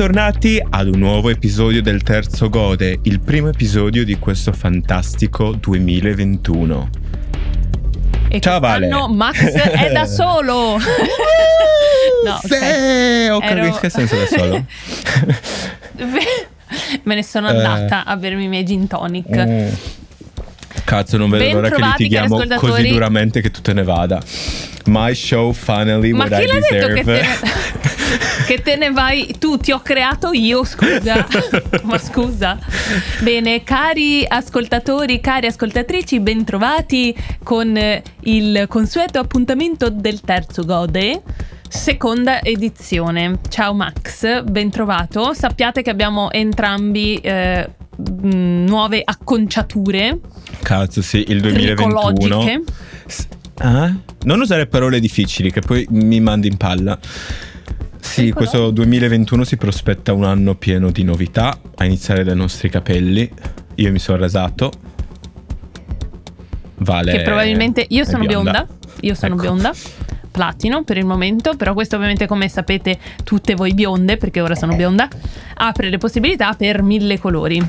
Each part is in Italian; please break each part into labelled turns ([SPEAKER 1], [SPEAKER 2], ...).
[SPEAKER 1] Bentornati ad un nuovo episodio del Terzo Gode, il primo episodio di questo fantastico 2021.
[SPEAKER 2] E
[SPEAKER 1] Ciao, Vale.
[SPEAKER 2] quest'anno Max è da solo. no.
[SPEAKER 1] Sì, ho capito
[SPEAKER 2] Ero-
[SPEAKER 1] che senso da solo.
[SPEAKER 2] Me ne sono
[SPEAKER 1] Eh.
[SPEAKER 2] andata a bermi i miei gin tonic.
[SPEAKER 1] Mm. Cazzo, non vedo
[SPEAKER 2] Ben
[SPEAKER 1] l'ora che litighiamo così duramente che tu te ne vada. My show finally
[SPEAKER 2] Ma
[SPEAKER 1] what I
[SPEAKER 2] l'ha detto che
[SPEAKER 1] deserve.
[SPEAKER 2] te, ne, che te ne vai? Tu ti ho creato io, scusa. Ma scusa. Bene, cari ascoltatori, cari ascoltatrici, bentrovati con il consueto appuntamento del terzo Gode. Seconda edizione. Ciao Max, ben trovato. Sappiate che abbiamo entrambi eh, mh, nuove acconciature
[SPEAKER 1] Cazzo, sì, il 2021.
[SPEAKER 2] tricologiche.
[SPEAKER 1] S- eh? Non usare parole difficili che poi mi mandi in palla. Sì, questo 2021 si prospetta un anno pieno di novità, a iniziare dai nostri capelli. Io mi sono rasato. Vale.
[SPEAKER 2] che probabilmente io sono bionda. Io sono
[SPEAKER 1] Ecco.
[SPEAKER 2] bionda. Platino per il momento, però questo ovviamente come sapete tutte voi bionde, perché ora sono bionda, apre le possibilità per mille colori.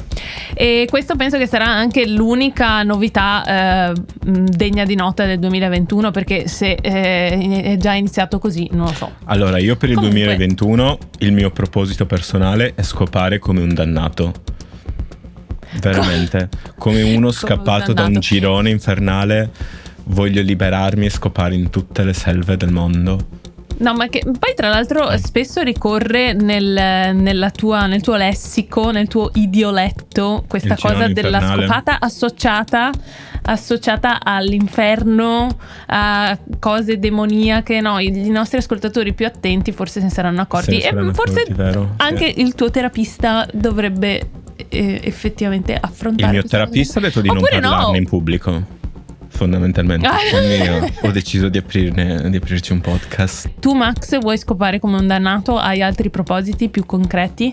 [SPEAKER 2] E questo penso che sarà anche l'unica novità eh, degna di nota del 2021, perché se eh, è già iniziato così, non lo so.
[SPEAKER 1] Allora, io per il
[SPEAKER 2] Comunque.
[SPEAKER 1] 2021 il mio proposito personale è scopare come un dannato. Veramente, come uno
[SPEAKER 2] un
[SPEAKER 1] scappato da un girone infernale. Voglio liberarmi e scopare in tutte le selve del mondo.
[SPEAKER 2] No, ma che poi tra l'altro spesso ricorre nel, nella tua- nel tuo lessico, nel tuo idioletto, questa
[SPEAKER 1] Il
[SPEAKER 2] cosa della
[SPEAKER 1] infernale.
[SPEAKER 2] scopata associata, associata all'inferno, a cose demoniache. No, i, i nostri ascoltatori più attenti forse se ne saranno accorti.
[SPEAKER 1] Se saranno
[SPEAKER 2] e forse
[SPEAKER 1] vero? Sì.
[SPEAKER 2] anche il tuo terapista dovrebbe eh, effettivamente affrontare.
[SPEAKER 1] Il mio
[SPEAKER 2] cosa.
[SPEAKER 1] terapista ha detto di
[SPEAKER 2] Oppure
[SPEAKER 1] non
[SPEAKER 2] no.
[SPEAKER 1] parlarne in pubblico. Fondamentalmente.
[SPEAKER 2] Ah.
[SPEAKER 1] Quindi io ho deciso di, aprirne, di aprirci un podcast
[SPEAKER 2] Tu, Max, vuoi scopare come un dannato? Hai altri propositi più concreti?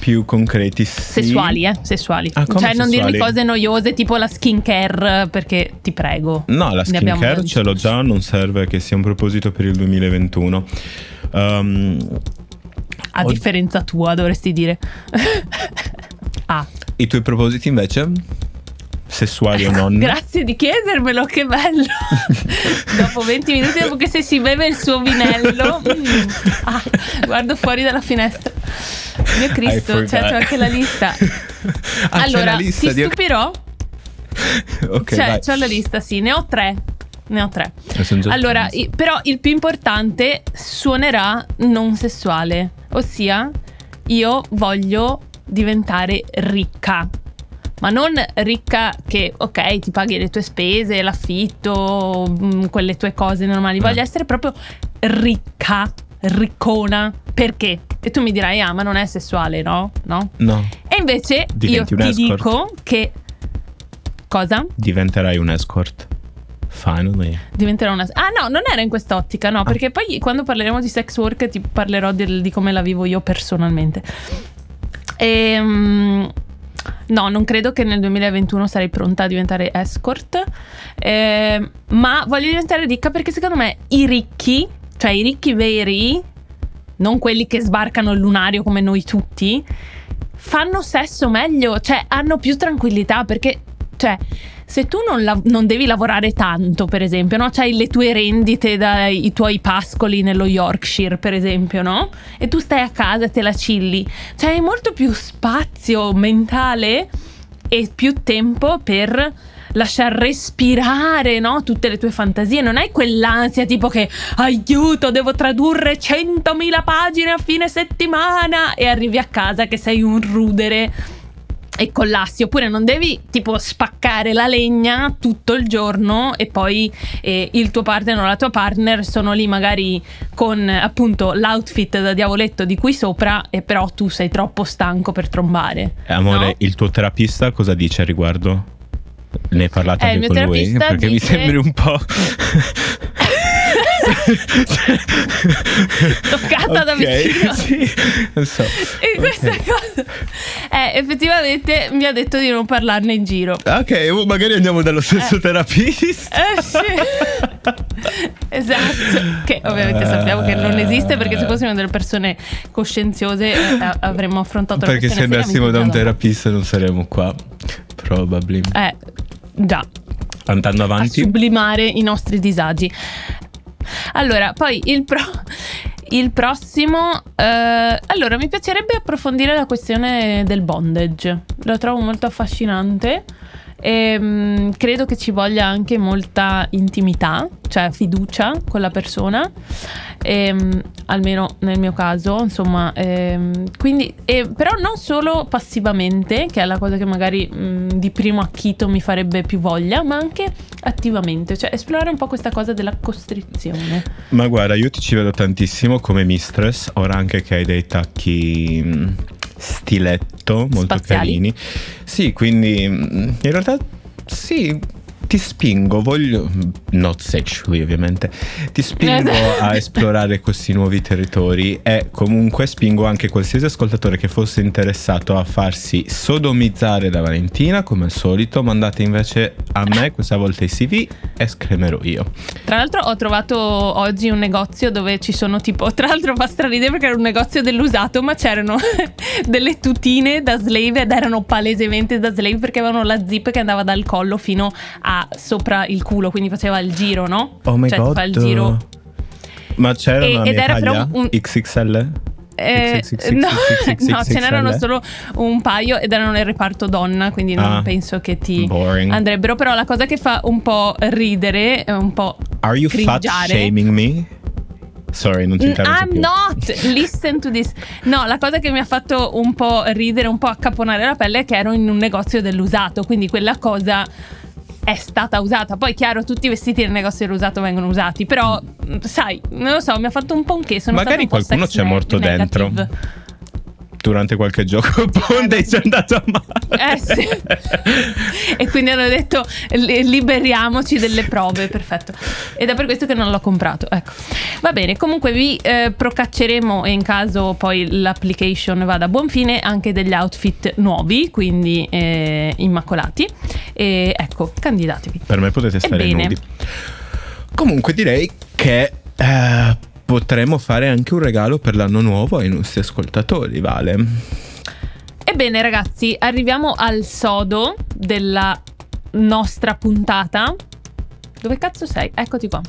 [SPEAKER 1] più concreti. Sì.
[SPEAKER 2] Sessuali, eh? Sessuali.
[SPEAKER 1] Ah,
[SPEAKER 2] cioè, non dirmi
[SPEAKER 1] sessuali?
[SPEAKER 2] cose noiose tipo la skincare, perché ti prego.
[SPEAKER 1] No, la skincare
[SPEAKER 2] già
[SPEAKER 1] ce l'ho già, non serve che sia un proposito per il 2021. Um,
[SPEAKER 2] A
[SPEAKER 1] Od-
[SPEAKER 2] differenza tua, dovresti dire. ah,
[SPEAKER 1] I tuoi propositi invece? Sessuali o non?
[SPEAKER 2] grazie di chiedermelo, che bello. dopo 20 minuti, dopo che se si beve il suo vinello, mm, ah, guardo fuori dalla finestra. Mio Cristo, cioè, c'è anche la lista.
[SPEAKER 1] Ah,
[SPEAKER 2] allora,
[SPEAKER 1] lista
[SPEAKER 2] ti
[SPEAKER 1] di...
[SPEAKER 2] stupirò?
[SPEAKER 1] Ok,
[SPEAKER 2] Cioè, c'ho la lista, sì, ne ho tre. Ne ho tre. Allora, i- però il più importante suonerà non sessuale, ossia io voglio diventare ricca. Ma non ricca che, ok, ti paghi le tue spese, l'affitto, mm, quelle tue cose normali.
[SPEAKER 1] Eh.
[SPEAKER 2] Voglio essere proprio ricca, riccona. Perché? E tu mi dirai, ah, ma non è sessuale, no? No?
[SPEAKER 1] No,
[SPEAKER 2] E invece
[SPEAKER 1] Diventi
[SPEAKER 2] io ti
[SPEAKER 1] escort.
[SPEAKER 2] dico che... Cosa?
[SPEAKER 1] diventerai un escort. Finally.
[SPEAKER 2] Diventerà una. Ah, no, non era in quest'ottica, no, perché poi quando parleremo di sex work ti parlerò del- di come la vivo io personalmente. Ehm, no, non credo che nel 2021 sarei pronta a diventare escort, ehm, ma voglio diventare ricca perché secondo me i ricchi, cioè i ricchi veri, non quelli che sbarcano il lunario come noi tutti, fanno sesso meglio, cioè hanno più tranquillità perché, cioè, se tu non, lav- non devi lavorare tanto, per esempio, no? C'hai le tue rendite dai tuoi pascoli nello Yorkshire, per esempio, no? E tu stai a casa e te la chilli. Cioè, hai molto più spazio mentale e più tempo per lasciar respirare, no? Tutte le tue fantasie. Non hai quell'ansia tipo che aiuto, devo tradurre 100.000 pagine a fine settimana e arrivi a casa che sei un rudere e collassi oppure non devi tipo spaccare la legna tutto il giorno e poi eh, il tuo partner o la tua partner sono lì magari con appunto l'outfit da diavoletto di qui sopra e però tu sei troppo stanco per trombare
[SPEAKER 1] Eh, amore,
[SPEAKER 2] no?
[SPEAKER 1] il tuo terapista cosa dice a riguardo? Ne hai parlato
[SPEAKER 2] Eh,
[SPEAKER 1] anche con lui? Perché mi
[SPEAKER 2] dice-
[SPEAKER 1] sembri un po'.
[SPEAKER 2] Toccata da
[SPEAKER 1] Ok,
[SPEAKER 2] vicino.
[SPEAKER 1] Sì, non so.
[SPEAKER 2] e questa cosa eh, effettivamente mi ha detto di non parlarne in giro
[SPEAKER 1] Ok, magari andiamo dallo stesso
[SPEAKER 2] Eh.
[SPEAKER 1] terapista.
[SPEAKER 2] eh sì esatto, che ovviamente sappiamo che non esiste perché se fossimo delle persone coscienziose eh, avremmo affrontato
[SPEAKER 1] Perché
[SPEAKER 2] la
[SPEAKER 1] se
[SPEAKER 2] questione
[SPEAKER 1] andassimo da un terapista non saremmo qua. Probably.
[SPEAKER 2] dopo. Eh, già,
[SPEAKER 1] Andando
[SPEAKER 2] a
[SPEAKER 1] avanti.
[SPEAKER 2] sublimare i nostri disagi. Allora, poi il, pro- il prossimo. eh, allora, mi piacerebbe approfondire la questione del bondage. Lo trovo molto affascinante. E, mm, credo che ci voglia anche molta intimità, cioè fiducia con la persona. Ehm, almeno nel mio caso, insomma, ehm, quindi, e- però non solo passivamente, che è la cosa che magari mh, di primo acchito mi farebbe più voglia, ma anche attivamente, cioè esplorare un po' questa cosa della costrizione.
[SPEAKER 1] Ma guarda, io ti ci vedo tantissimo come mistress, ora anche che hai dei tacchi stiletto molto
[SPEAKER 2] Spaziali.
[SPEAKER 1] carini. Sì, quindi mm, in realtà sì, ti spingo, voglio not sexually ovviamente. Ti spingo a esplorare questi nuovi territori e comunque spingo anche qualsiasi ascoltatore che fosse interessato a farsi sodomizzare da Valentina, come al solito, mandate invece a me questa volta i CV e scremerò io.
[SPEAKER 2] Tra l'altro ho trovato oggi un negozio dove ci sono tipo, tra l'altro fa straridere perché era un negozio dell'usato, ma c'erano delle tutine da slave ed erano palesemente da slave perché avevano la zip che andava dal collo fino a sopra il culo, quindi faceva il giro, no?
[SPEAKER 1] Oh my
[SPEAKER 2] cioè
[SPEAKER 1] god.
[SPEAKER 2] fa il giro.
[SPEAKER 1] Ma c'era
[SPEAKER 2] E-
[SPEAKER 1] una
[SPEAKER 2] ed era però un-
[SPEAKER 1] XXL?
[SPEAKER 2] Eh, no, no, ce n'erano solo un paio ed erano nel reparto donna, quindi non
[SPEAKER 1] Ah.
[SPEAKER 2] penso che ti
[SPEAKER 1] Boring.
[SPEAKER 2] andrebbero. Però la cosa che fa un po' ridere, è un po'
[SPEAKER 1] Are you fat shaming me? Sorry, non ti
[SPEAKER 2] Mm,
[SPEAKER 1] interrompo
[SPEAKER 2] I'm
[SPEAKER 1] più.
[SPEAKER 2] not. Listen to this. No, la cosa che mi ha fatto un po' ridere, un po' accapponare la pelle è che ero in un negozio dell'usato, quindi quella cosa è stata usata. Poi, chiaro, tutti i vestiti nel negozio dell'usato vengono usati, però, mm, sai, non lo so, mi ha fatto un po' un che. Sono
[SPEAKER 1] Magari qualcuno c'è morto
[SPEAKER 2] negative.
[SPEAKER 1] dentro. Durante qualche gioco Ponte ci è andato a male.
[SPEAKER 2] Eh sì. e quindi hanno detto li- liberiamoci delle prove, perfetto. Ed è per questo che non l'ho comprato. Ecco. Va bene, comunque vi eh, procacceremo e in caso poi l'application vada a buon fine anche degli outfit nuovi, quindi eh, immacolati. E ecco, candidatevi.
[SPEAKER 1] Per me potete stare
[SPEAKER 2] Ebbene.
[SPEAKER 1] nudi. Comunque direi che eh, potremmo fare anche un regalo per l'anno nuovo ai nostri ascoltatori, Vale.
[SPEAKER 2] Ebbene ragazzi, arriviamo al sodo della nostra puntata. Dove cazzo sei? Eccoti qua.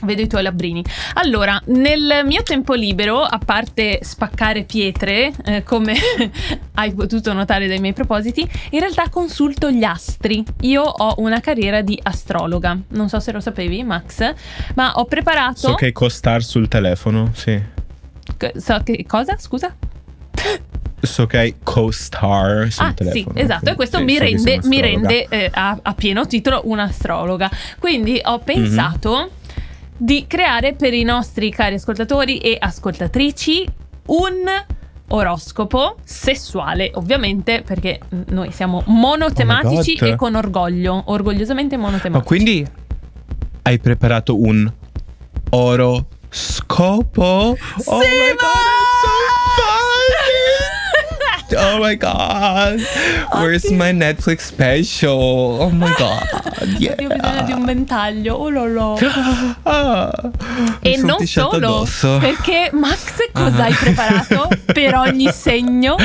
[SPEAKER 2] Vedo i tuoi labbrini. Allora, nel mio tempo libero, a parte spaccare pietre, eh, come hai potuto notare dai miei propositi, in realtà consulto gli astri. Io ho una carriera di astrologa. Non so se lo sapevi, Max, ma ho preparato.
[SPEAKER 1] So che co-star sul telefono, sì.
[SPEAKER 2] so che cosa? Scusa?
[SPEAKER 1] So che hai co-star sul
[SPEAKER 2] Ah,
[SPEAKER 1] telefono.
[SPEAKER 2] sì, esatto, e questo
[SPEAKER 1] Sì,
[SPEAKER 2] mi
[SPEAKER 1] so
[SPEAKER 2] rende, mi rende eh, a, a pieno titolo un'astrologa. Quindi ho pensato di creare per i nostri cari ascoltatori e ascoltatrici un oroscopo sessuale, ovviamente, perché noi siamo monotematici
[SPEAKER 1] Oh
[SPEAKER 2] e con orgoglio, orgogliosamente monotematici.
[SPEAKER 1] Ma quindi hai preparato un oroscopo? Oh
[SPEAKER 2] Sì,
[SPEAKER 1] my god,
[SPEAKER 2] ma-
[SPEAKER 1] I'm so funny! Oh my god, where's
[SPEAKER 2] Oddio.
[SPEAKER 1] my Netflix special? Oh my god, yeah.
[SPEAKER 2] Io ho bisogno di un ventaglio, oh lolo.
[SPEAKER 1] Ah,
[SPEAKER 2] E non solo,
[SPEAKER 1] addosso.
[SPEAKER 2] perché Max cosa
[SPEAKER 1] Ah.
[SPEAKER 2] hai preparato per ogni segno?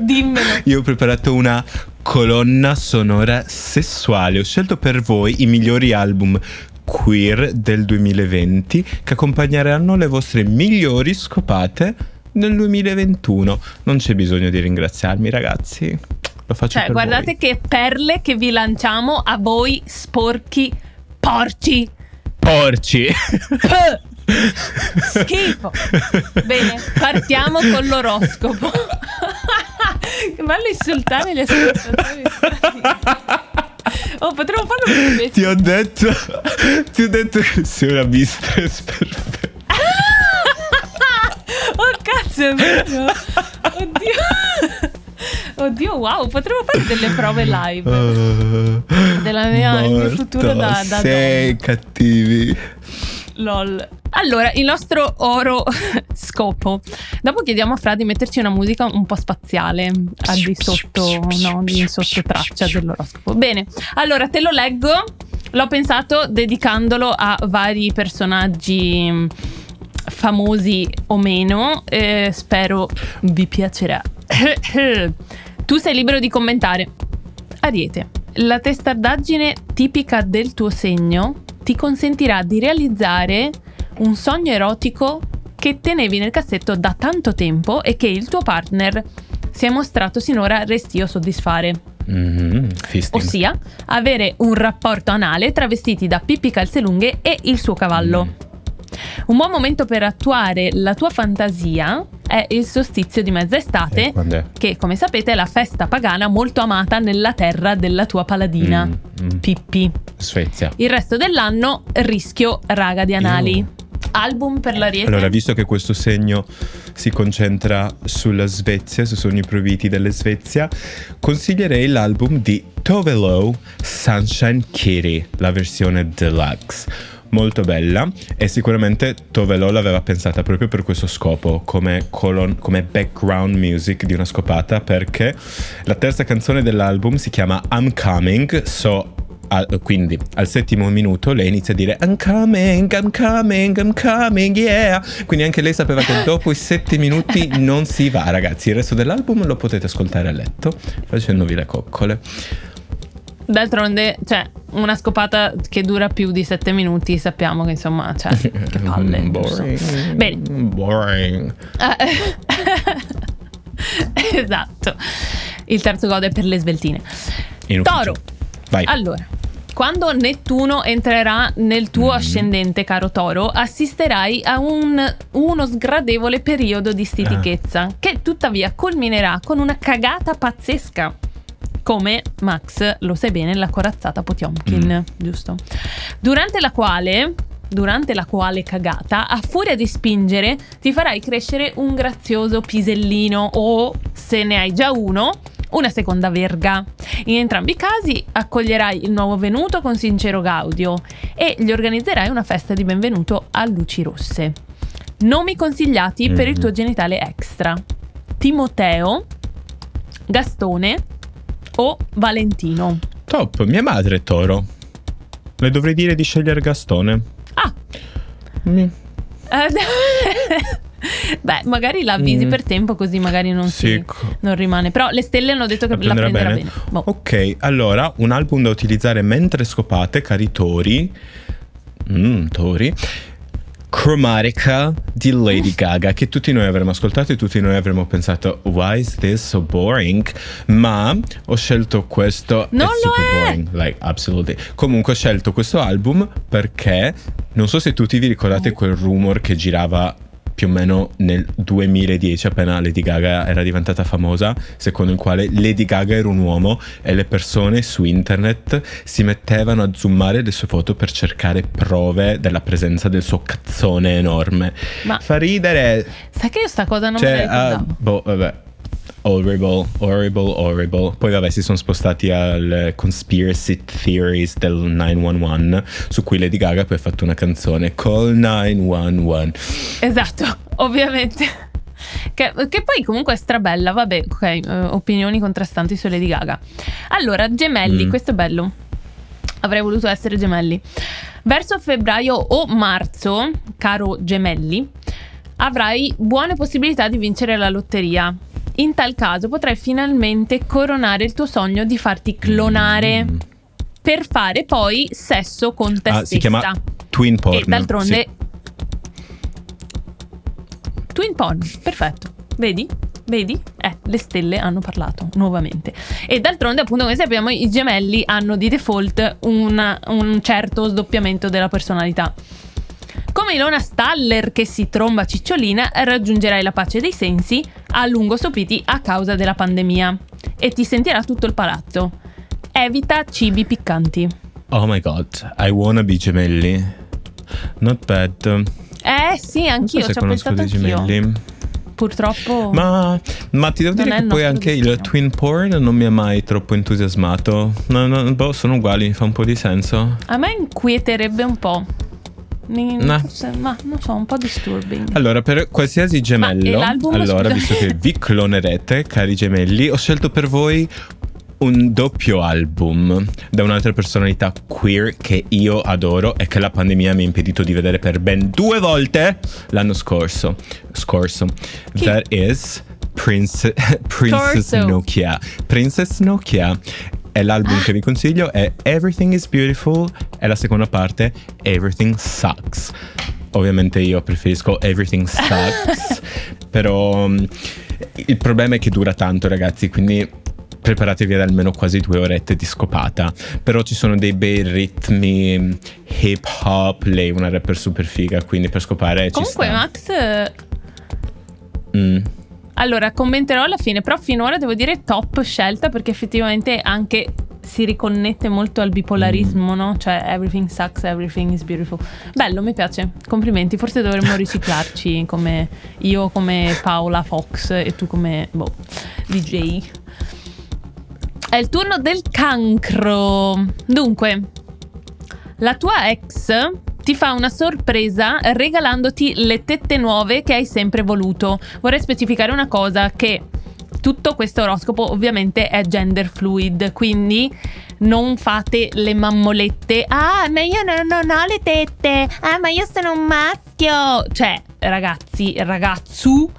[SPEAKER 2] Dimmelo.
[SPEAKER 1] Io ho preparato una colonna sonora sessuale. Ho scelto per voi i migliori album queer del 2020 che accompagneranno le vostre migliori scopate nel 2021. Non c'è bisogno di ringraziarmi, ragazzi. Lo faccio
[SPEAKER 2] Cioè, guardate
[SPEAKER 1] voi.
[SPEAKER 2] che perle che vi lanciamo a voi sporchi porci.
[SPEAKER 1] Porci.
[SPEAKER 2] Schifo. Bene, partiamo con l'oroscopo. bello insultare gli ascoltatori. Oh, potremmo farlo invece.
[SPEAKER 1] ti ho detto ti ho detto che sei una mistress perfetta.
[SPEAKER 2] Oh cazzo è vero Oddio. Oddio wow Potremmo fare delle prove live.
[SPEAKER 1] Uh,
[SPEAKER 2] Della mia- il mio futuro da- da
[SPEAKER 1] Sei
[SPEAKER 2] donna.
[SPEAKER 1] cattivi.
[SPEAKER 2] Lol. Allora il nostro oro scopo. Dopo chiediamo a Fra di metterci una musica un po' spaziale Al di sotto No di sottotraccia dell'oroscopo. Bene Allora te lo leggo. L'ho pensato dedicandolo a vari personaggi famosi o meno. eh, spero vi piacerà. tu sei libero di commentare. Ariete, la testardaggine tipica del tuo segno ti consentirà di realizzare un sogno erotico che tenevi nel cassetto da tanto tempo e che il tuo partner si è mostrato sinora restio a soddisfare.
[SPEAKER 1] Mhm, fisting.
[SPEAKER 2] Ossia, avere un rapporto anale travestiti da Pippi Calzelunghe e il suo cavallo.
[SPEAKER 1] Mm.
[SPEAKER 2] Un buon momento per attuare la tua fantasia è il solstizio di mezza estate,
[SPEAKER 1] Eh, quando è?
[SPEAKER 2] che come sapete è la festa pagana molto amata nella terra della tua paladina,
[SPEAKER 1] Mm, mm.
[SPEAKER 2] Pippi.
[SPEAKER 1] Svezia.
[SPEAKER 2] Il resto dell'anno rischio raga di anali. Album per l'ariete?
[SPEAKER 1] Allora, visto che questo segno si concentra sulla Svezia, su sogni proviti della Svezia, consiglierei l'album di Tovelo Sunshine Kitty, la versione deluxe. Molto bella e sicuramente Tovelo l'aveva pensata proprio per questo scopo, come, colon- come background music di una scopata, perché la terza canzone dell'album si chiama I'm Coming, so al- quindi al settimo minuto lei inizia a dire I'm coming, I'm coming, I'm coming, yeah. Quindi anche lei sapeva che dopo i sette minuti non si va, ragazzi. Il resto dell'album lo potete ascoltare a letto facendovi le coccole.
[SPEAKER 2] D'altronde, cioè, una scopata che dura più di 7 minuti, sappiamo che insomma, cioè, che palle.
[SPEAKER 1] Boring.
[SPEAKER 2] Bene.
[SPEAKER 1] Boring.
[SPEAKER 2] Esatto. Il terzo gode è per le sveltine. Toro.
[SPEAKER 1] Vai.
[SPEAKER 2] Allora, quando Nettuno entrerà nel tuo
[SPEAKER 1] Mm.
[SPEAKER 2] ascendente, caro Toro, assisterai a un- uno sgradevole periodo di stitichezza,
[SPEAKER 1] Ah.
[SPEAKER 2] che tuttavia culminerà con una cagata pazzesca. Come Max, lo sai bene, la corazzata Potiomkin,
[SPEAKER 1] Mm.
[SPEAKER 2] giusto? Durante la quale, durante la quale cagata, a furia di spingere, ti farai crescere un grazioso pisellino o, se ne hai già uno, una seconda verga. In entrambi i casi accoglierai il nuovo venuto con sincero gaudio e gli organizzerai una festa di benvenuto a luci rosse. Nomi consigliati per il
[SPEAKER 1] Mhm.
[SPEAKER 2] tuo genitale extra. Timoteo, Gastone o Valentino.
[SPEAKER 1] Top, mia madre è toro. Le dovrei dire di scegliere Gastone.
[SPEAKER 2] Ah, eh, beh, magari la avvisi
[SPEAKER 1] Mm.
[SPEAKER 2] per tempo così magari non si
[SPEAKER 1] Sì, co-
[SPEAKER 2] non rimane. Però le stelle hanno detto che
[SPEAKER 1] La
[SPEAKER 2] la
[SPEAKER 1] prenderà
[SPEAKER 2] prenderà
[SPEAKER 1] bene?
[SPEAKER 2] bene. Boh.
[SPEAKER 1] Ok, allora un album da utilizzare mentre scopate, cari tori. Mm, tori. Chromatica di Lady Gaga, che tutti noi avremmo ascoltato e tutti noi avremmo pensato, why is this so boring? Ma ho scelto questo.
[SPEAKER 2] Non
[SPEAKER 1] it's
[SPEAKER 2] lo è!
[SPEAKER 1] boring, like, absolutely. Comunque ho scelto questo album perché non so se tutti vi ricordate quel rumor che girava più o meno nel 2010 appena Lady Gaga era diventata famosa, secondo il quale Lady Gaga era un uomo e le persone su internet si mettevano a zoomare le sue foto per cercare prove della presenza del suo cazzone enorme.
[SPEAKER 2] Ma
[SPEAKER 1] Fa ridere.
[SPEAKER 2] sai che io sta cosa non
[SPEAKER 1] cioè,
[SPEAKER 2] me la ricordavo.
[SPEAKER 1] boh, vabbè. Horrible, horrible, horrible. Poi vabbè si sono spostati al conspiracy theories del 911 su cui Lady Gaga poi ha fatto una canzone Call 911.
[SPEAKER 2] Esatto, ovviamente. Che, che poi comunque è strabella, vabbè, ok, eh, opinioni contrastanti su Lady Gaga. Allora, gemelli,
[SPEAKER 1] Mm.
[SPEAKER 2] questo è bello. Avrei voluto essere gemelli. Verso febbraio o marzo, caro gemelli, avrai buone possibilità di vincere la lotteria. In tal caso potrai finalmente coronare il tuo sogno di farti clonare
[SPEAKER 1] Mm.
[SPEAKER 2] per fare poi sesso con te
[SPEAKER 1] Ah,
[SPEAKER 2] stessa.
[SPEAKER 1] si chiama Twin Porn.
[SPEAKER 2] E d'altronde.
[SPEAKER 1] Sì.
[SPEAKER 2] Twin porn, perfetto. Vedi? Vedi? Eh, le stelle hanno parlato nuovamente. E d'altronde, appunto, come sappiamo, i gemelli hanno di default una- un certo sdoppiamento della personalità. Come Ilona Staller che si tromba cicciolina, raggiungerai la pace dei sensi a lungo sopiti a causa della pandemia e ti sentirà tutto il palazzo. Evita cibi piccanti.
[SPEAKER 1] Oh my god, I wanna be gemelli. Not bad.
[SPEAKER 2] Eh sì, anch'io
[SPEAKER 1] so
[SPEAKER 2] ci ho pensato
[SPEAKER 1] dei
[SPEAKER 2] anch'io.
[SPEAKER 1] gemelli.
[SPEAKER 2] Purtroppo.
[SPEAKER 1] Ma, ma ti devo dire che
[SPEAKER 2] il
[SPEAKER 1] poi anche il
[SPEAKER 2] destino.
[SPEAKER 1] twin porn non mi ha mai troppo entusiasmato. No, no, boh, sono uguali, fa un po' di senso.
[SPEAKER 2] A me inquieterebbe un po'. Mi-
[SPEAKER 1] No.
[SPEAKER 2] forse- ma non so, un po' disturbing.
[SPEAKER 1] Allora, per qualsiasi gemello, allora, visto che vi clonerete, cari gemelli, ho scelto per voi un doppio album da un'altra personalità queer che io adoro e che la pandemia mi ha impedito di vedere per ben due volte l'anno scorso. Scorso.
[SPEAKER 2] Chi?
[SPEAKER 1] That is Prince, Princess
[SPEAKER 2] Torso.
[SPEAKER 1] Nokia. Princess Nokia. E l'album che vi consiglio è Everything is Beautiful e la seconda parte Everything Sucks. Ovviamente io preferisco Everything Sucks, però mm, il problema è che dura tanto ragazzi, quindi preparatevi ad almeno quasi due orette di scopata. Però ci sono dei bei ritmi mm, hip hop, lei è una rapper super figa, quindi per scopare
[SPEAKER 2] Comunque,
[SPEAKER 1] ci sta.
[SPEAKER 2] Max. eh,
[SPEAKER 1] Mm.
[SPEAKER 2] Allora, commenterò alla fine, però finora devo dire top scelta perché effettivamente anche si riconnette molto al bipolarismo, no? Cioè, everything sucks, everything is beautiful. Bello, mi piace. Complimenti. Forse dovremmo riciclarci come io come Paola Fox e tu come boh, DJ. È il turno del cancro. Dunque, la tua ex ti fa una sorpresa regalandoti le tette nuove che hai sempre voluto. Vorrei specificare una cosa che tutto questo oroscopo ovviamente è gender fluid, quindi non fate le mammolette. Ah, ma io non, non ho le tette. Ah, ma io sono un maschio. Cioè, ragazzi, ragazzu,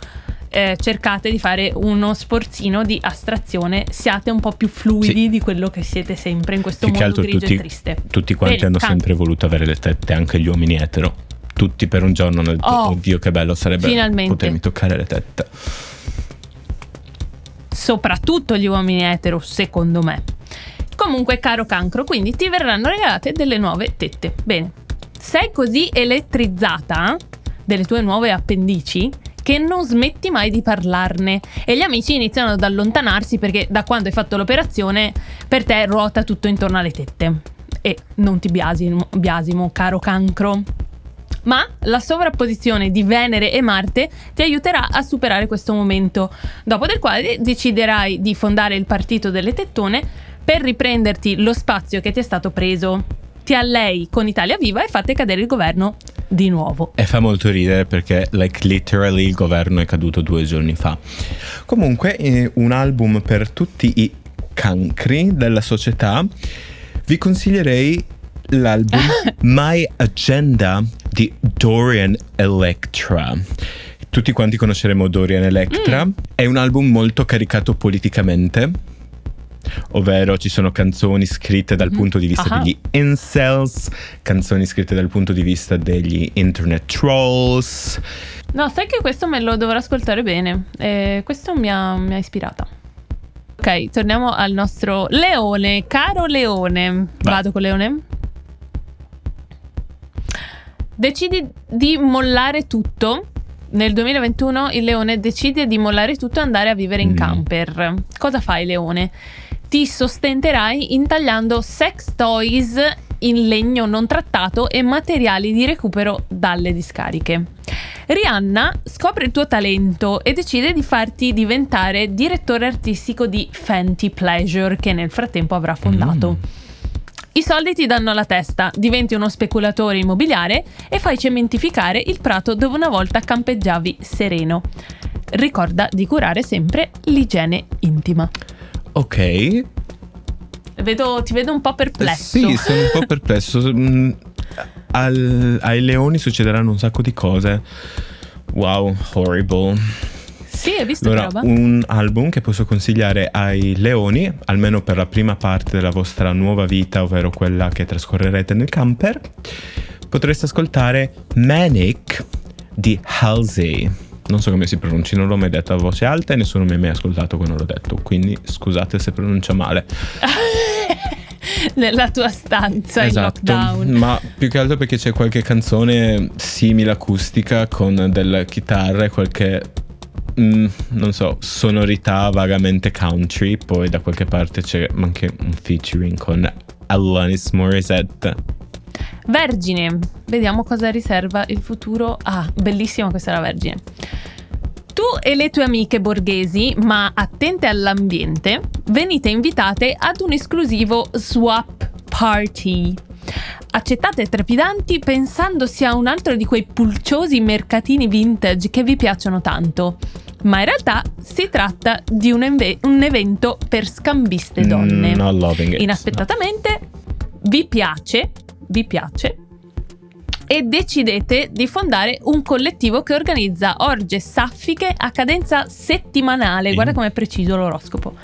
[SPEAKER 2] eh, cercate di fare uno sforzino di astrazione. Siate un po' più fluidi
[SPEAKER 1] Sì.
[SPEAKER 2] di quello che siete sempre in questo
[SPEAKER 1] Più
[SPEAKER 2] mondo grigio
[SPEAKER 1] tutti,
[SPEAKER 2] e triste.
[SPEAKER 1] tutti quanti
[SPEAKER 2] Bene,
[SPEAKER 1] hanno
[SPEAKER 2] can-
[SPEAKER 1] sempre voluto avere le tette, anche gli uomini etero. Tutti per un giorno hanno detto,
[SPEAKER 2] Oh,
[SPEAKER 1] oddio che bello sarebbe
[SPEAKER 2] finalmente.
[SPEAKER 1] potermi toccare le tette.
[SPEAKER 2] soprattutto gli uomini etero, secondo me. Comunque, caro cancro, quindi ti verranno regalate delle nuove tette. Bene, sei così elettrizzata delle tue nuove appendici che non smetti mai di parlarne e gli amici iniziano ad allontanarsi perché da quando hai fatto l'operazione per te ruota tutto intorno alle tette. E non ti biasimo, biasimo caro cancro. Ma la sovrapposizione di Venere e Marte ti aiuterà a superare questo momento, dopo del quale deciderai di fondare il partito delle tettone per riprenderti lo spazio che ti è stato preso. Ti allei con Italia Viva e fate cadere il governo di nuovo.
[SPEAKER 1] E fa molto ridere perché, like, literally il governo è caduto due giorni fa. Comunque, eh, un album per tutti i cancri della società. Vi consiglierei l'album My Agenda di Dorian Electra. Tutti quanti conosceremo Dorian Electra.
[SPEAKER 2] Mm.
[SPEAKER 1] È un album molto caricato politicamente. Ovvero ci sono canzoni scritte dal
[SPEAKER 2] Mhm.
[SPEAKER 1] punto di vista
[SPEAKER 2] Ah.
[SPEAKER 1] degli incels, canzoni scritte dal punto di vista degli internet trolls.
[SPEAKER 2] No, sai che questo me lo dovrò ascoltare bene. Eh, questo mi ha, mi ha ispirata. Ok, torniamo al nostro leone. Caro leone.
[SPEAKER 1] Vai.
[SPEAKER 2] Vado con leone. Decidi di mollare tutto. Nel 2021 il leone decide di mollare tutto e andare a vivere in
[SPEAKER 1] Mm.
[SPEAKER 2] camper. Cosa fai leone? Ti sostenterai intagliando sex toys in legno non trattato e materiali di recupero dalle discariche. Rihanna scopre il tuo talento e decide di farti diventare direttore artistico di Fenty Pleasure che nel frattempo avrà fondato.
[SPEAKER 1] Mm.
[SPEAKER 2] I soldi ti danno la testa, diventi uno speculatore immobiliare e fai cementificare il prato dove una volta campeggiavi sereno. Ricorda di curare sempre l'igiene intima.
[SPEAKER 1] Ok,
[SPEAKER 2] Vedo- ti vedo un po' perplesso.
[SPEAKER 1] Sì, sono un po' perplesso. Mm, al- ai leoni succederanno un sacco di cose. Wow, horrible.
[SPEAKER 2] Sì, hai visto
[SPEAKER 1] Allora, un album che posso consigliare ai leoni, almeno per la prima parte della vostra nuova vita, ovvero quella che trascorrerete nel camper, potreste ascoltare Manic di Halsey. Non so come si pronunci, non l'ho mai detto a voce alta e nessuno mi ha mai ascoltato quando l'ho detto, quindi scusate se pronuncia male.
[SPEAKER 2] Nella tua stanza
[SPEAKER 1] esatto,
[SPEAKER 2] in lockdown.
[SPEAKER 1] ma più che altro perché c'è qualche canzone simile acustica con delle chitarre, qualche mm, non so, sonorità vagamente country, poi da qualche parte c'è anche un featuring con Alanis Morissette.
[SPEAKER 2] Vergine, vediamo cosa riserva il futuro. Ah, bellissima questa la Vergine. Tu e le tue amiche borghesi, ma attente all'ambiente, venite invitate ad un esclusivo swap party. Accettate trepidanti pensando sia un altro di quei pulciosi mercatini vintage che vi piacciono tanto. Ma in realtà si tratta di un, enve- un evento per scambiste donne.
[SPEAKER 1] Mm, loving it.
[SPEAKER 2] Inaspettatamente vi piace, vi piace e decidete di fondare un collettivo che organizza orge saffiche a cadenza settimanale. Guarda com'è preciso l'oroscopo.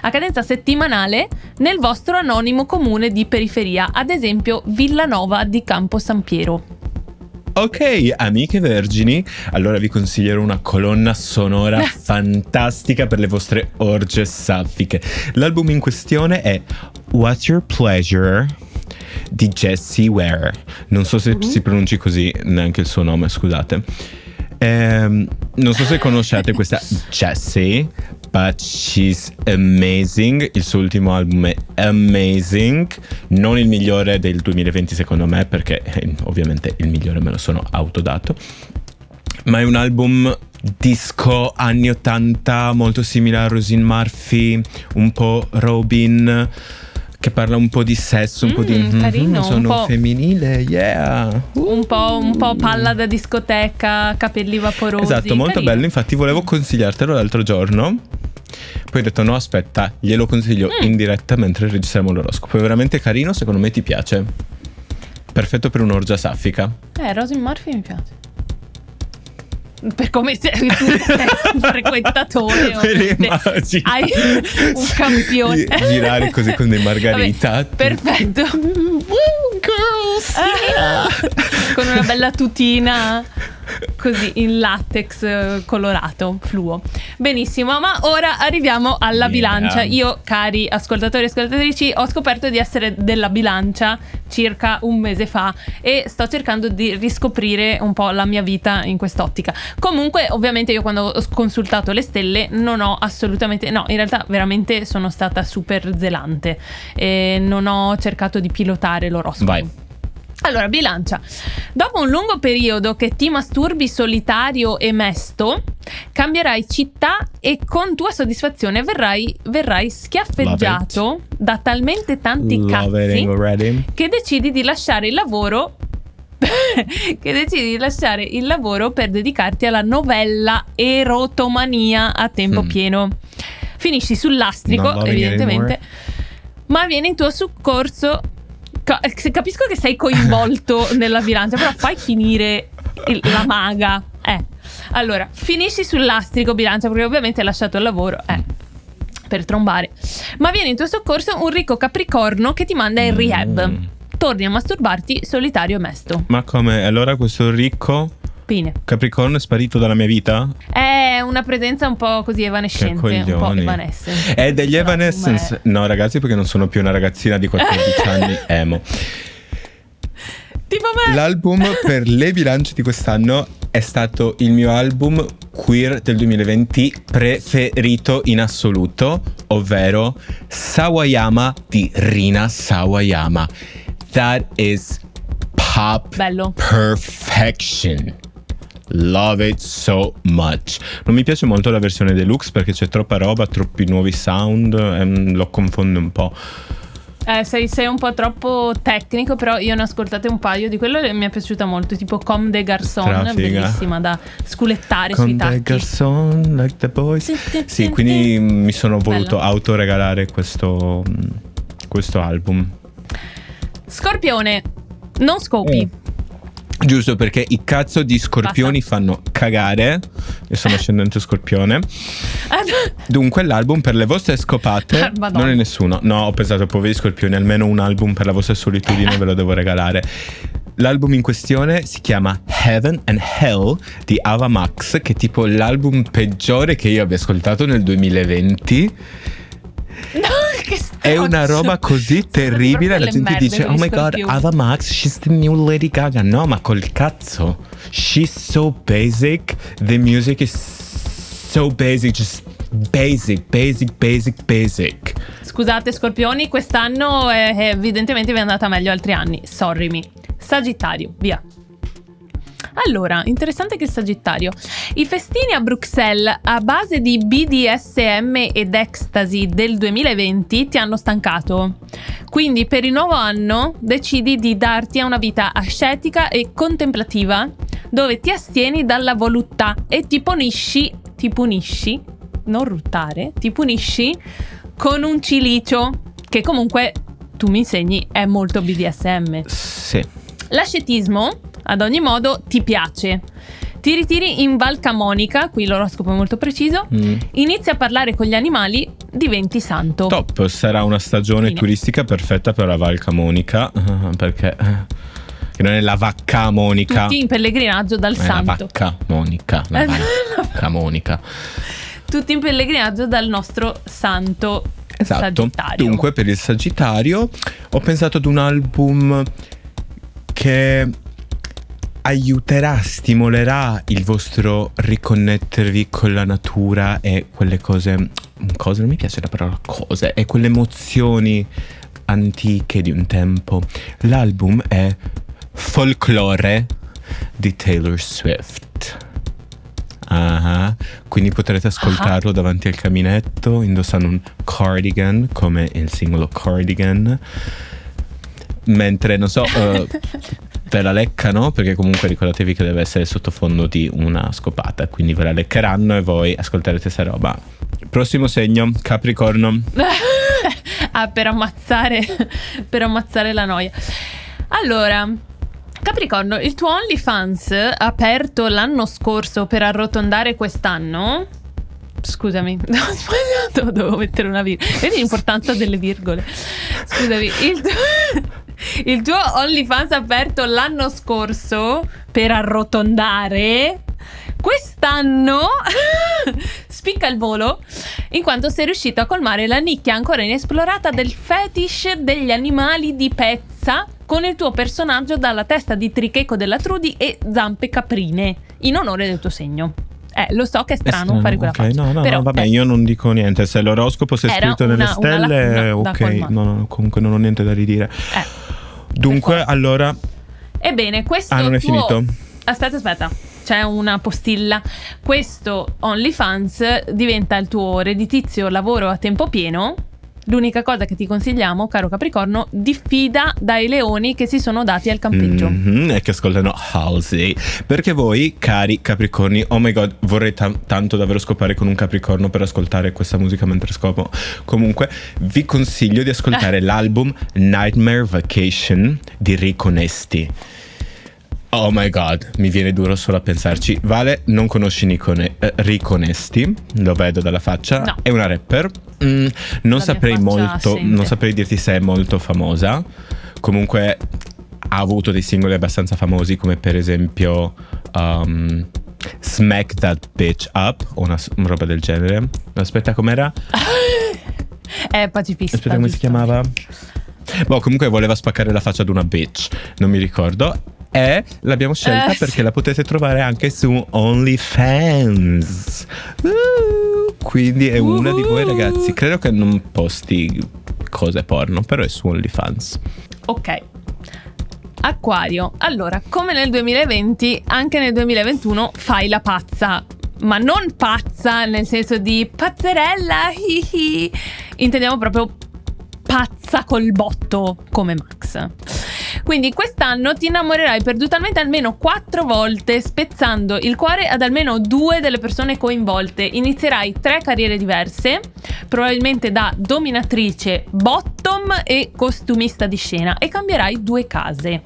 [SPEAKER 2] A cadenza settimanale nel vostro anonimo comune di periferia, ad esempio Villanova di Campo San Piero.
[SPEAKER 1] Ok, amiche vergini, allora vi consiglierò una colonna sonora fantastica per le vostre orge saffiche. L'album in questione è What's Your Pleasure di Jessie Ware. Non so se si pronunci così, neanche il suo nome, scusate. Ehm, non so se conoscete questa Jessie, but she's amazing. Il suo ultimo album è amazing. Non il migliore del 2020 secondo me, perché eh, ovviamente il migliore me lo sono autodato. Ma è un album disco anni 80, molto simile a Rosin Murphy, un po' Robin. Che parla un po' di sesso, un po' di
[SPEAKER 2] Mm,
[SPEAKER 1] "Mhm,
[SPEAKER 2] carino, un
[SPEAKER 1] sono
[SPEAKER 2] po'."
[SPEAKER 1] femminile, yeah.
[SPEAKER 2] Un po', un po' palla da discoteca, capelli vaporosi.
[SPEAKER 1] Esatto, molto
[SPEAKER 2] carino.
[SPEAKER 1] bello. Infatti, volevo consigliartelo l'altro giorno. Poi ho detto: no, aspetta, glielo consiglio
[SPEAKER 2] Mm.
[SPEAKER 1] in diretta mentre registriamo l'oroscopo. È veramente carino, secondo me ti piace. Perfetto per un'orgia saffica.
[SPEAKER 2] Eh, Rosin Murphy mi piace. Per come sei, tu sei un frequentatore, hai un campione.
[SPEAKER 1] Gi- Girare così con dei margarita.
[SPEAKER 2] Vabbè, perfetto. Con una bella tutina così in latex eh, colorato, fluo. Benissimo, ma ora arriviamo alla
[SPEAKER 1] Yeah.
[SPEAKER 2] bilancia. Io, cari ascoltatori e ascoltatrici, ho scoperto di essere della bilancia circa un mese fa e sto cercando di riscoprire un po' la mia vita in quest'ottica. Comunque, ovviamente io quando ho consultato le stelle non ho assolutamente no, in realtà veramente sono stata super zelante e non ho cercato di pilotare l'oroscopo.
[SPEAKER 1] Vai.
[SPEAKER 2] Allora, bilancia. Dopo un lungo periodo che ti masturbi solitario e mesto, cambierai città e con tua soddisfazione verrai, verrai schiaffeggiato da talmente tanti cazzi che decidi di lasciare il lavoro che decidi di lasciare il lavoro per dedicarti alla novella erotomania a tempo
[SPEAKER 1] Mm.
[SPEAKER 2] pieno. Finisci sul lastrico, evidentemente, ma viene in tuo soccorso. Ca- Capisco che sei coinvolto nella bilancia, però fai finire il- la maga. Eh. Allora, finisci sul lastrico bilancia perché ovviamente hai lasciato il lavoro. Eh. Per trombare. Ma viene in tuo soccorso un ricco capricorno che ti manda in rehab.
[SPEAKER 1] Mm.
[SPEAKER 2] Torni a masturbarti solitario e mesto.
[SPEAKER 1] Ma come? Allora questo ricco
[SPEAKER 2] Fine.
[SPEAKER 1] Capricorno è sparito dalla mia vita?
[SPEAKER 2] È una presenza un po' così evanescente, un po' evanescence.
[SPEAKER 1] È degli Evanescence? No, ragazzi, perché non sono più una ragazzina di 14 anni emo.
[SPEAKER 2] Tipo me.
[SPEAKER 1] L'album per le bilance di quest'anno è stato il mio album queer del 2020 preferito in assoluto, ovvero Sawayama di Rina Sawayama. That is pop
[SPEAKER 2] Bello.
[SPEAKER 1] perfection. Love it so much. Non mi piace molto la versione deluxe perché c'è troppa roba, troppi nuovi sound, ehm, lo confonde un po'.
[SPEAKER 2] Eh, sei, sei un po' troppo tecnico, però io ne ho ascoltate un paio di quello e mi è piaciuta molto, tipo Comme des Garçons, bellissima da sculettare sui
[SPEAKER 1] Con
[SPEAKER 2] tacchi.
[SPEAKER 1] dei garçon like the boys. Sì, quindi mi sono voluto
[SPEAKER 2] Bello.
[SPEAKER 1] autoregalare questo, questo album.
[SPEAKER 2] Scorpione, non scopi.
[SPEAKER 1] Mm. Giusto perché i cazzo di scorpioni fanno cagare. Io sono ascendente scorpione. Dunque, l'album per le vostre scopate
[SPEAKER 2] Madonna.
[SPEAKER 1] non è nessuno. No, ho pensato, poveri scorpioni, almeno un album per la vostra solitudine ve lo devo regalare. L'album in questione si chiama Heaven and Hell di Ava Max, che è tipo l'album peggiore che io abbia ascoltato nel 2020.
[SPEAKER 2] No.
[SPEAKER 1] È una roba così terribile. La gente dice: Oh my god,
[SPEAKER 2] scorpioni."
[SPEAKER 1] Ava Max, she's the new Lady Gaga. No, ma col cazzo. She's so basic. The music is so basic. Just basic, basic, basic, basic.
[SPEAKER 2] Scusate Scorpioni, quest'anno eh, evidentemente vi è andata meglio altri anni. Sorry me. Sagittario, via. Allora, interessante che Sagittario. I festini a Bruxelles a base di BDSM ed ecstasy del 2020 ti hanno stancato. Quindi per il nuovo anno decidi di darti a una vita ascetica e contemplativa dove ti astieni dalla voluttà e ti punisci, ti punisci, non ruttare, ti punisci con un cilicio che comunque tu mi insegni è molto BDSM.
[SPEAKER 1] Sì.
[SPEAKER 2] L'ascetismo, ad ogni modo, ti piace. Ti ritiri in Val Camonica, qui l'oroscopo è molto preciso,
[SPEAKER 1] Mm.
[SPEAKER 2] inizi a parlare con gli animali, diventi santo.
[SPEAKER 1] Top, sarà una stagione
[SPEAKER 2] Fine.
[SPEAKER 1] turistica perfetta per la Val Camonica, perché che non è la vacca Monica,
[SPEAKER 2] Tutti in pellegrinaggio dal
[SPEAKER 1] la
[SPEAKER 2] santo.
[SPEAKER 1] vacca Monica, la vacca Monica.
[SPEAKER 2] Tutti in pellegrinaggio dal nostro santo
[SPEAKER 1] Esatto.
[SPEAKER 2] Sagittario.
[SPEAKER 1] Dunque, per il Sagittario ho pensato ad un album che aiuterà, stimolerà il vostro riconnettervi con la natura e quelle cose. Cose, non mi piace la parola cose, e quelle emozioni antiche di un tempo. L'album è Folklore di Taylor Swift. Ah, quindi potrete ascoltarlo davanti al caminetto indossando un cardigan come il singolo cardigan. Mentre, non so, eh, ve la leccano perché comunque ricordatevi che deve essere sottofondo di una scopata, quindi ve la leccheranno e voi ascolterete sta roba. Prossimo segno, Capricorno.
[SPEAKER 2] ah, per ammazzare, per ammazzare la noia. Allora, Capricorno, il tuo OnlyFans aperto l'anno scorso per arrotondare quest'anno. Scusami, ho sbagliato, dovevo mettere una virgola. Vedi l'importanza delle virgole. Scusami, il tuo, il tuo OnlyFans aperto l'anno scorso per arrotondare. Quest'anno spicca il volo in quanto sei riuscito a colmare la nicchia ancora inesplorata del fetish degli animali di pezza con il tuo personaggio dalla testa di tricheco della Trudy e zampe caprine in onore del tuo segno. Eh, lo so che è
[SPEAKER 1] È
[SPEAKER 2] strano,
[SPEAKER 1] strano,
[SPEAKER 2] fare quella
[SPEAKER 1] ok.
[SPEAKER 2] faccia.
[SPEAKER 1] No, no,
[SPEAKER 2] però,
[SPEAKER 1] no, vabbè,
[SPEAKER 2] eh,
[SPEAKER 1] io non dico niente. Se l'oroscopo si è scritto nelle
[SPEAKER 2] una- una
[SPEAKER 1] stelle,
[SPEAKER 2] da
[SPEAKER 1] ok. No, no, comunque non ho niente da ridire.
[SPEAKER 2] eh.
[SPEAKER 1] Dunque, allora,
[SPEAKER 2] Ebbene, questo
[SPEAKER 1] Ah, non è
[SPEAKER 2] tuo-
[SPEAKER 1] finito?
[SPEAKER 2] Aspetta, aspetta. C'è una postilla. Questo OnlyFans diventa il tuo redditizio lavoro a tempo pieno. L'unica cosa che ti consigliamo, caro Capricorno, diffida dai leoni che si sono dati al campeggio.
[SPEAKER 1] Mhm, e che ascoltano Halsey. Perché voi, cari Capricorni, oh my god, vorrei ta- tanto davvero scopare con un Capricorno per ascoltare questa musica mentre scopo. Comunque, vi consiglio di
[SPEAKER 2] Eh.
[SPEAKER 1] ascoltare l'album Nightmare Vacation di Rico Nesti. Oh my god, mi viene duro solo a pensarci. Vale, non conosci Nico Ne- eh, Rico Nesti, lo vedo dalla faccia.
[SPEAKER 2] No.
[SPEAKER 1] È una rapper. Mm, non
[SPEAKER 2] mia
[SPEAKER 1] saprei molto,
[SPEAKER 2] assente.
[SPEAKER 1] non saprei dirti se è molto famosa. Comunque ha avuto dei singoli abbastanza famosi come per esempio um, Smack That Bitch Up o una, una roba del genere. Aspetta com'era?
[SPEAKER 2] È pacifista.
[SPEAKER 1] Aspetta come si
[SPEAKER 2] giusto?
[SPEAKER 1] chiamava? Boh, comunque voleva spaccare la faccia ad una bitch, non mi ricordo. E l'abbiamo scelta
[SPEAKER 2] Eh,
[SPEAKER 1] perché la potete trovare anche su OnlyFans. Uh, quindi è una di voi ragazzi. Credo che non posti cose porno, però è su OnlyFans.
[SPEAKER 2] Ok. Acquario. Allora, come nel 2020, anche nel 2021 fai la pazza. Ma non pazza nel senso di pazzerella, hihi. Intendiamo proprio pazza col botto come Max. Quindi quest'anno ti innamorerai perdutamente almeno quattro volte, spezzando il cuore ad almeno due delle persone coinvolte. Inizierai tre carriere diverse, probabilmente da dominatrice bottom e costumista di scena, e cambierai due case.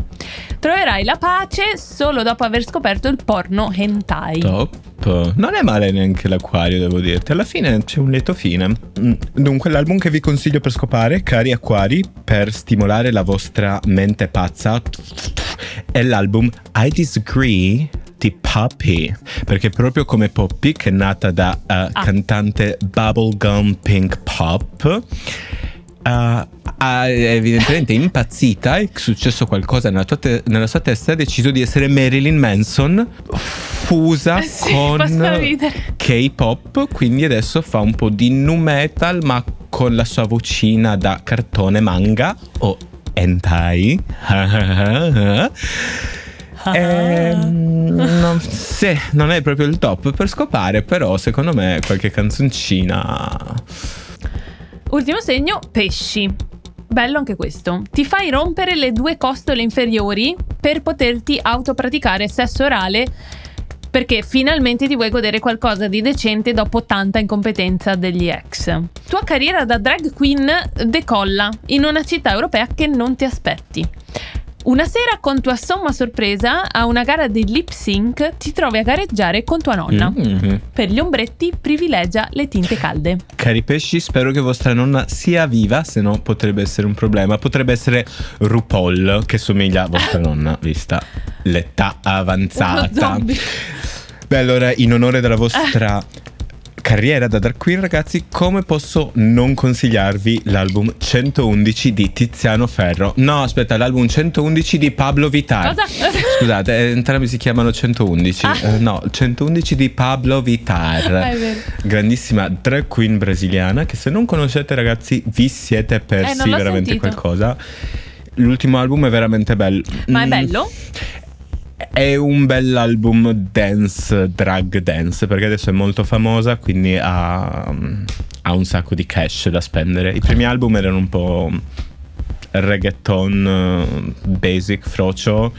[SPEAKER 2] Troverai la pace solo dopo aver scoperto il porno hentai.
[SPEAKER 1] Top. Non è male neanche l'acquario, devo dirti. Alla fine c'è un lieto fine. Mm, Dunque, l'album che vi consiglio per scopare, cari acquari, per stimolare la vostra mente pazza, è l'album I Disagree di Poppy. Perché proprio come Poppy, che è nata da eh, cantante bubblegum pink pop, Uh, ha evidentemente impazzita, è successo qualcosa nella, te- nella sua testa, ha deciso di essere Marilyn Manson fusa
[SPEAKER 2] Eh sì,
[SPEAKER 1] con. K-pop, quindi adesso fa un po' di nu metal ma con la sua vocina da cartone manga o hentai. Ehm, non, sì, non è proprio il top per scopare, però secondo me qualche canzoncina.
[SPEAKER 2] Ultimo segno, pesci. Bello anche questo. Ti fai rompere le due costole inferiori per poterti autopraticare sesso orale perché finalmente ti vuoi godere qualcosa di decente dopo tanta incompetenza degli ex. Tua carriera da drag queen decolla in una città europea che non ti aspetti. Una sera, con tua somma sorpresa, a una gara di lip sync ti trovi a gareggiare con tua nonna.
[SPEAKER 1] Mm-hmm.
[SPEAKER 2] Per gli ombretti privilegia le tinte calde.
[SPEAKER 1] Cari pesci, spero che vostra nonna sia viva, se no potrebbe essere un problema. Potrebbe essere RuPaul, che somiglia a vostra nonna, vista l'età avanzata. Beh, allora, in onore della vostra carriera da drag queen, ragazzi, come posso non consigliarvi l'album 111 di Tiziano Ferro? No, aspetta, l'album 111 di Pablo Vittar.
[SPEAKER 2] Cosa?
[SPEAKER 1] Scusate, eh, entrambi si chiamano 111.
[SPEAKER 2] Ah.
[SPEAKER 1] Eh, no, 111 di Pablo Vittar.
[SPEAKER 2] Ah.
[SPEAKER 1] Grandissima drag queen brasiliana che se non conoscete ragazzi vi siete persi
[SPEAKER 2] Eh,
[SPEAKER 1] veramente
[SPEAKER 2] sentito.
[SPEAKER 1] qualcosa. L'ultimo album è veramente bello.
[SPEAKER 2] Ma è
[SPEAKER 1] Mm,
[SPEAKER 2] bello?
[SPEAKER 1] È un bell'album dance, drag dance, perché adesso è molto famosa, quindi ha, ha un sacco di cash da spendere. I primi album erano un po' reggaeton, basic, frocio.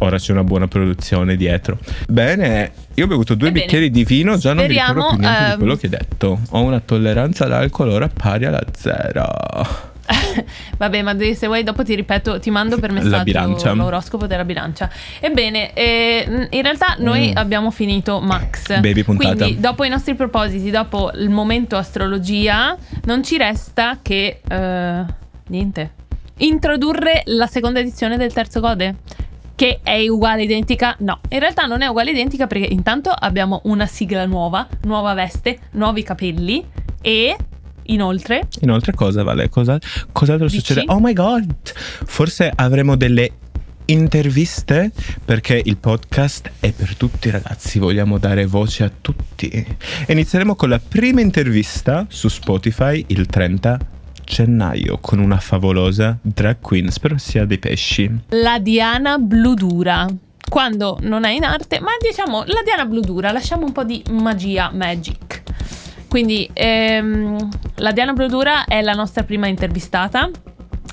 [SPEAKER 1] Ora c'è una buona produzione dietro. Bene, io ho bevuto due
[SPEAKER 2] Ebbene,
[SPEAKER 1] bicchieri di vino, già non mi
[SPEAKER 2] speriamo,
[SPEAKER 1] ricordo più niente di
[SPEAKER 2] ehm,
[SPEAKER 1] quello che hai detto. Ho una tolleranza all'alcol ora pari alla zero.
[SPEAKER 2] Vabbè, ma se vuoi dopo ti ripeto, ti mando per messaggio l'oroscopo della bilancia. Ebbene, eh, in realtà noi
[SPEAKER 1] Mm.
[SPEAKER 2] abbiamo finito Max.
[SPEAKER 1] Baby puntata.
[SPEAKER 2] Quindi dopo i nostri propositi, dopo il momento astrologia, non ci resta che... eh, niente. Introdurre la seconda edizione del terzo gode. Che è uguale identica? No, in realtà non è uguale identica perché intanto abbiamo una sigla nuova, nuova veste, nuovi capelli e inoltre
[SPEAKER 1] Inoltre cosa vale? Cosa, cos'altro
[SPEAKER 2] Dici?
[SPEAKER 1] succede? Oh my god! Forse avremo delle interviste perché il podcast è per tutti ragazzi, vogliamo dare voce a tutti. Inizieremo con la prima intervista su Spotify il 30 gennaio con una favolosa drag queen, spero sia dei pesci.
[SPEAKER 2] la Diana Bludura. Quando non è in arte, ma diciamo la Diana Bludura, lasciamo un po' di magia, magic. Quindi ehm, la Diana Bludura è la nostra prima intervistata.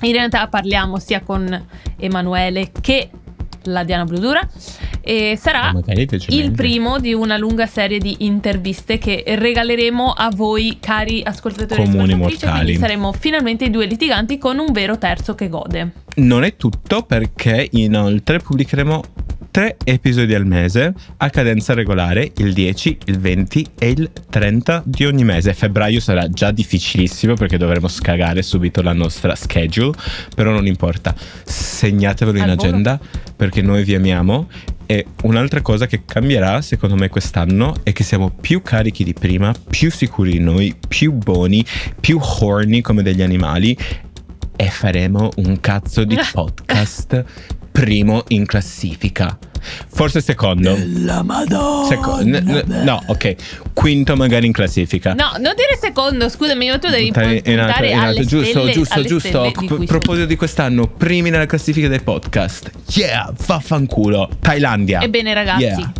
[SPEAKER 2] In realtà parliamo sia con Emanuele che la Diana Bludura e sarà il primo di una lunga serie di interviste che regaleremo a voi cari ascoltatori e
[SPEAKER 1] Comuni mortali.
[SPEAKER 2] quindi saremo finalmente i due litiganti con un vero terzo che gode.
[SPEAKER 1] Non è tutto perché inoltre pubblicheremo tre episodi al mese a cadenza regolare il 10, il 20 e il 30 di ogni mese. Febbraio sarà già difficilissimo perché dovremo scagare subito la nostra schedule, però non importa. Segnatevelo in agenda perché noi vi amiamo e un'altra cosa che cambierà secondo me quest'anno è che siamo più carichi di prima, più sicuri di noi, più buoni, più horny come degli animali e faremo un cazzo di podcast primo in classifica. Forse secondo.
[SPEAKER 3] La Madonna.
[SPEAKER 1] Seco- n- n- no, ok. Quinto magari in classifica.
[SPEAKER 2] No, non dire secondo, scusami, ma tu devi
[SPEAKER 1] Puntare in alto, in alto. giusto,
[SPEAKER 2] stelle,
[SPEAKER 1] giusto,
[SPEAKER 2] alle
[SPEAKER 1] giusto.
[SPEAKER 2] di
[SPEAKER 1] P- proposito di quest'anno, primi nella classifica dei podcast. Yeah, vaffanculo. Thailandia.
[SPEAKER 2] Ebbene ragazzi,
[SPEAKER 1] Yeah.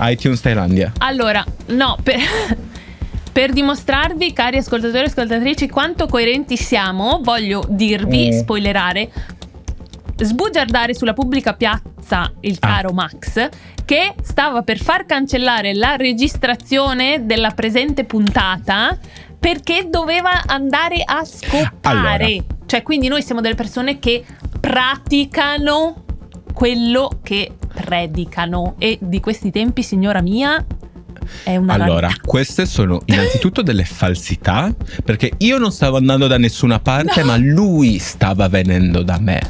[SPEAKER 1] iTunes Thailandia.
[SPEAKER 2] allora, no, per, per dimostrarvi, cari ascoltatori e ascoltatrici, quanto coerenti siamo, voglio dirvi,
[SPEAKER 1] Mm.
[SPEAKER 2] spoilerare, sbugiardare sulla pubblica piazza il
[SPEAKER 1] Ah.
[SPEAKER 2] caro Max che stava per far cancellare la registrazione della presente puntata perché doveva andare a scopare.
[SPEAKER 1] Allora.
[SPEAKER 2] Cioè, quindi noi siamo delle persone che praticano quello che predicano e di questi tempi, signora mia, è una
[SPEAKER 1] Allora,
[SPEAKER 2] rarità.
[SPEAKER 1] queste sono innanzitutto delle falsità, perché io non stavo andando da nessuna parte,
[SPEAKER 2] No.
[SPEAKER 1] ma lui stava venendo da me.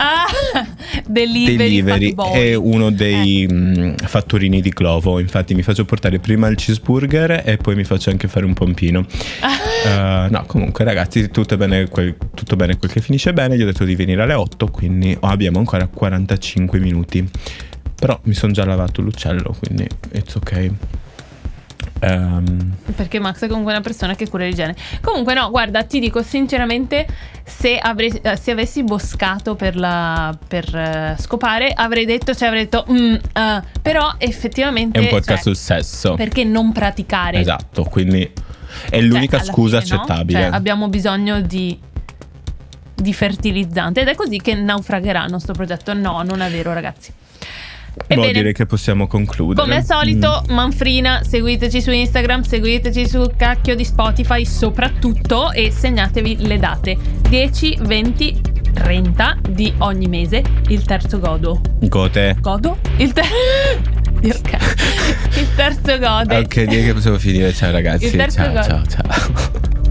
[SPEAKER 2] Ah, delivery,
[SPEAKER 1] Delivery è uno dei
[SPEAKER 2] Eh.
[SPEAKER 1] mh, fattorini di Glovo. Infatti, mi faccio portare prima il cheeseburger e poi mi faccio anche fare un pompino. Eh, no, comunque, ragazzi, tutto bene, quel, tutto bene quel che finisce bene. Gli ho detto di venire alle 8, quindi oh, abbiamo ancora 45 minuti. Però mi sono già lavato l'uccello, quindi it's ok. Ehm,
[SPEAKER 2] Perché Max è comunque una persona che cura l'igiene. Comunque, no, guarda, ti dico sinceramente: se, avrei- eh, se avessi boscato per, la, per eh, scopare, avrei detto, cioè avrei detto, "Mm, ah", però effettivamente.
[SPEAKER 1] è un podcast
[SPEAKER 2] cioè,
[SPEAKER 1] sul sesso.
[SPEAKER 2] Perché non praticare?
[SPEAKER 1] Esatto, quindi è
[SPEAKER 2] Cioè,
[SPEAKER 1] l'unica
[SPEAKER 2] alla
[SPEAKER 1] scusa
[SPEAKER 2] fine, no?
[SPEAKER 1] accettabile.
[SPEAKER 2] Cioè, abbiamo bisogno di, di fertilizzante ed è così che naufragherà il nostro progetto. No, non è vero, ragazzi.
[SPEAKER 1] Boh,
[SPEAKER 2] Ebbene,
[SPEAKER 1] direi che possiamo concludere.
[SPEAKER 2] come al solito, Manfrina, seguiteci su Instagram, seguiteci su cacchio di Spotify soprattutto e segnatevi le date 10, 20, 30 di ogni mese, il terzo godo.
[SPEAKER 1] Mm, Gote.
[SPEAKER 2] Godo? Il, ter- ok. il terzo gode.
[SPEAKER 1] Ok, direi che possiamo finire. Ciao ragazzi.
[SPEAKER 2] Il terzo
[SPEAKER 1] Ciao,
[SPEAKER 2] gol.
[SPEAKER 1] ciao, ciao.